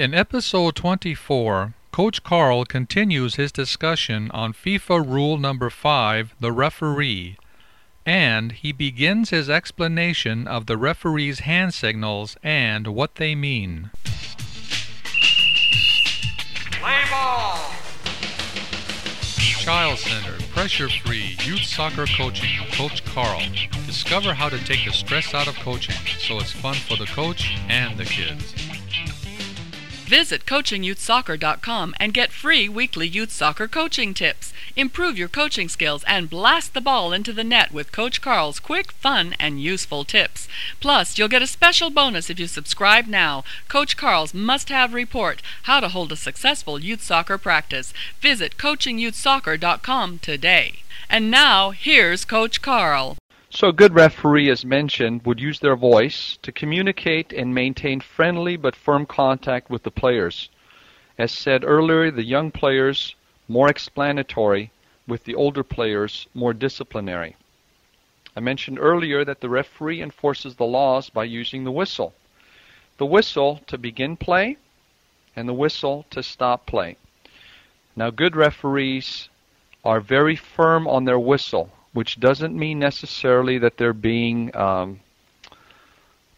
In episode 24, Koach Karl continues his discussion on FIFA rule number 5, the referee, and he begins his explanation of the referee's hand signals and what they mean. Play ball! Child centered, pressure free youth soccer coaching Koach Karl. Discover how to take the stress out of coaching so it's fun for the coach and the kids. Visit coachingyouthsoccer.com and get free weekly youth soccer coaching tips. Improve your coaching skills and blast the ball into the net with Koach Karl's quick, fun, and useful tips. Plus, you'll get a special bonus if you subscribe now. Koach Karl's must-have report: How to hold a successful youth soccer practice. Visit coachingyouthsoccer.com today. And now, here's Koach Karl. So a good referee, as mentioned, would use their voice to communicate and maintain friendly but firm contact with the players. As said earlier, the young players more explanatory, with the older players more disciplinary. I mentioned earlier that the referee enforces the laws by using the whistle. The whistle to begin play and the whistle to stop play. Now good referees are very firm on their whistle which doesn't mean necessarily that they're being um,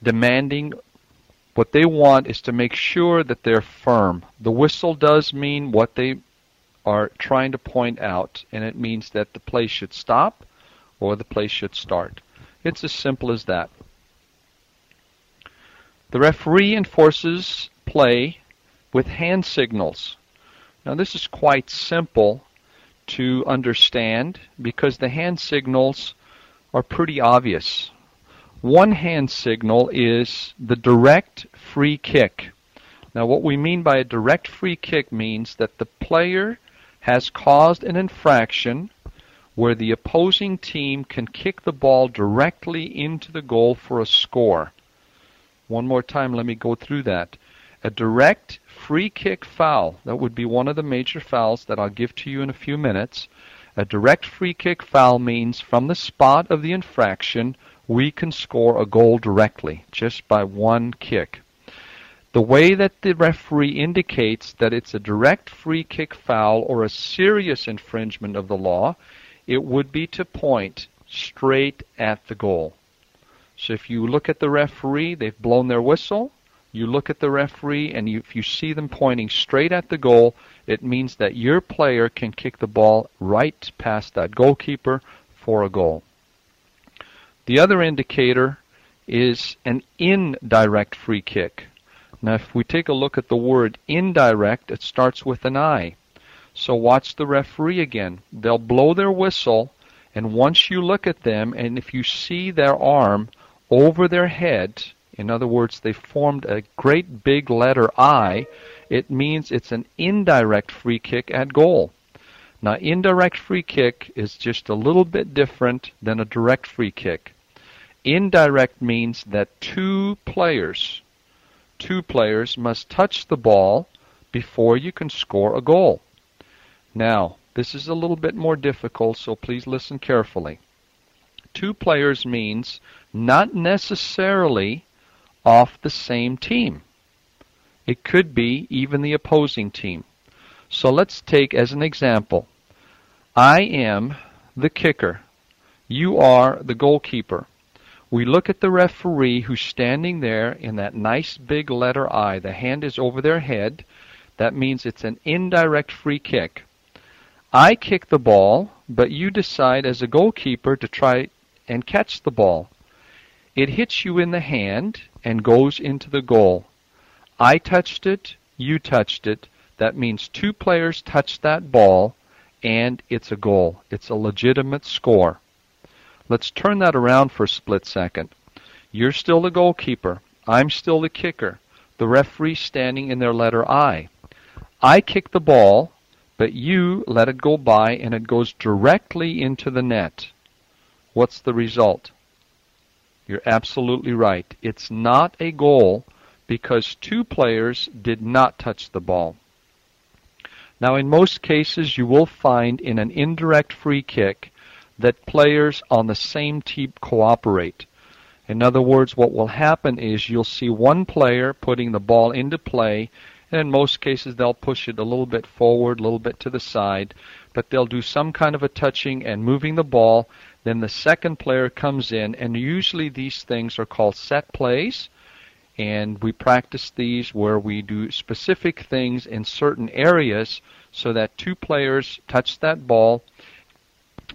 demanding. What they want is to make sure that they're firm. The whistle does mean what they are trying to point out, and it means that the play should stop or the play should start. It's as simple as that. The referee enforces play with hand signals. Now, this is quite simple to understand because the hand signals are pretty obvious. One hand signal is the direct free kick. Now, what we mean by a direct free kick means that the player has caused an infraction where the opposing team can kick the ball directly into the goal for a score. One more time, let me go through that. A direct free kick foul, that would be one of the major fouls that I'll give to you in a few minutes. A direct free kick foul means from the spot of the infraction, we can score a goal directly, just by one kick. The way that the referee indicates that it's a direct free kick foul or a serious infringement of the law, it would be to point straight at the goal. So if you look at the referee, they've blown their whistle, you look at the referee, and you, if you see them pointing straight at the goal, it means that your player can kick the ball right past that goalkeeper for a goal. The other indicator is an indirect free kick. Now, if we take a look at the word indirect, it starts with an I. So watch the referee again. They'll blow their whistle, and once you look at them, and if you see their arm over their head, in other words, they formed a great big letter I. It means it's an indirect free kick at goal. Now, indirect free kick is just a little bit different than a direct free kick. Indirect means that two players, two players must touch the ball before you can score a goal. Now, this is a little bit more difficult, so please listen carefully. Two players means not necessarily off the same team. It could be even the opposing team. So let's take as an example I am the kicker. You are the goalkeeper. We look at the referee who's standing there in that nice big letter I. The hand is over their head. That means it's an indirect free kick. I kick the ball, but you decide as a goalkeeper to try and catch the ball. It hits you in the hand and goes into the goal. I touched it, you touched it. That means two players touched that ball, and it's a goal. It's a legitimate score. Let's turn that around for a split second. You're still the goalkeeper. I'm still the kicker. The referee standing in their letter I. I kick the ball, but you let it go by and it goes directly into the net. What's the result? You're absolutely right. It's not a goal because two players did not touch the ball. Now, in most cases, you will find in an indirect free kick that players on the same team cooperate. In other words, what will happen is you'll see one player putting the ball into play, And in most cases, they'll push it a little bit forward, a little bit to the side, but they'll do some kind of a touching and moving the ball. Then the second player comes in, and usually these things are called set plays. And we practice these where we do specific things in certain areas so that two players touch that ball.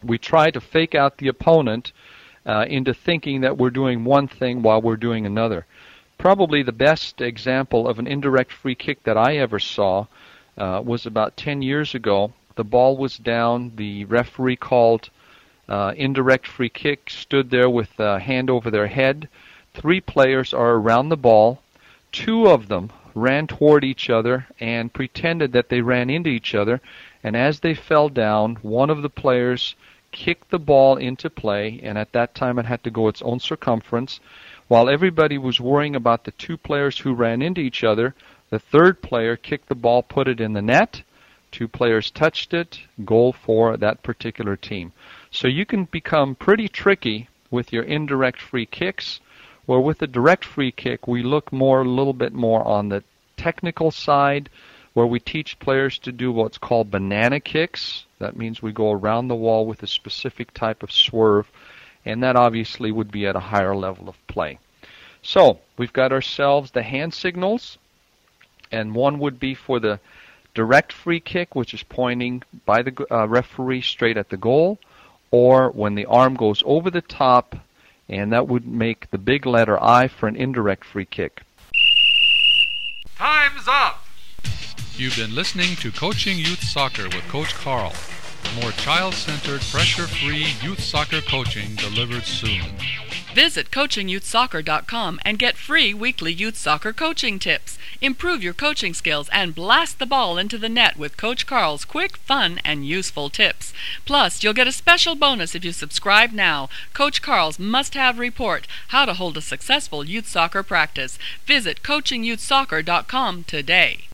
We try to fake out the opponent uh, into thinking that we're doing one thing while we're doing another. Probably the best example of an indirect free kick that I ever saw uh, was about 10 years ago. The ball was down. The referee called uh, indirect free kick, stood there with a hand over their head. Three players are around the ball. Two of them ran toward each other and pretended that they ran into each other. And as they fell down, one of the players kicked the ball into play, and at that time it had to go its own circumference. While everybody was worrying about the two players who ran into each other, the third player kicked the ball, put it in the net. Two players touched it, goal for that particular team. So you can become pretty tricky with your indirect free kicks. Where with the direct free kick, we look more, a little bit more on the technical side, where we teach players to do what's called banana kicks. That means we go around the wall with a specific type of swerve, and that obviously would be at a higher level of play. So we've got ourselves the hand signals, and one would be for the direct free kick, which is pointing by the uh, referee straight at the goal, or when the arm goes over the top and that would make the big letter I for an indirect free kick. Time's up! You've been listening to Coaching Youth Soccer with Koach Karl. More child centered, pressure free youth soccer coaching delivered soon. Visit coachingyouthsoccer.com and get free weekly youth soccer coaching tips. Improve your coaching skills and blast the ball into the net with Koach Karl's quick, fun, and useful tips. Plus, you'll get a special bonus if you subscribe now. Koach Karl's must have report How to Hold a Successful Youth Soccer Practice. Visit coachingyouthsoccer.com today.